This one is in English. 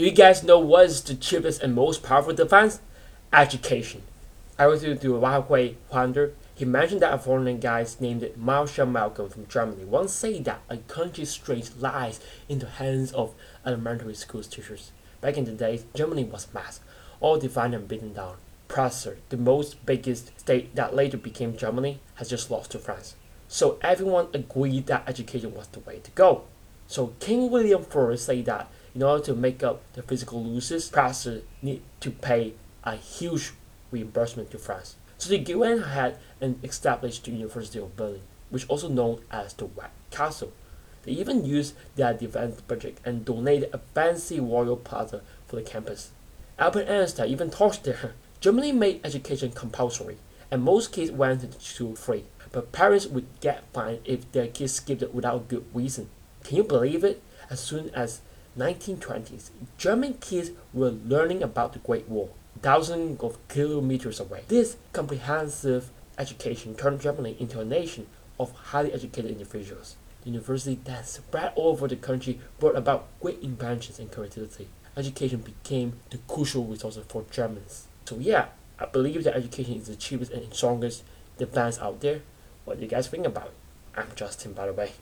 Do you guys know what is the cheapest and most powerful defense? Education. I was to do Wei Huander. He mentioned that a foreign guy named Marshall Moltke from Germany once said that a country's strength lies in the hands of elementary school teachers. Back in the days, Germany was mass, all divided and beaten down. Prussia, the most biggest state that later became Germany, has just lost to France. So everyone agreed that education was the way to go. So King William I said that in order to make up the physical losses, Prussia need to pay a huge reimbursement to France. So the UN had an established the University of Berlin, which also known as the White Castle. They even used their defense budget and donated a fancy royal plaza for the campus. Albert Einstein even taught there. Germany made education compulsory, and most kids went to school free, but parents would get fined if their kids skipped it without good reason. Can you believe it? As soon as 1920s, German kids were learning about the Great War, thousands of kilometers away. This comprehensive education turned Germany into a nation of highly educated individuals. The university that spread all over the country brought about great inventions and creativity. Education became the crucial resource for Germans. So yeah, I believe that education is the cheapest and strongest defense out there. What do you guys think about it? I'm Justin, by the way.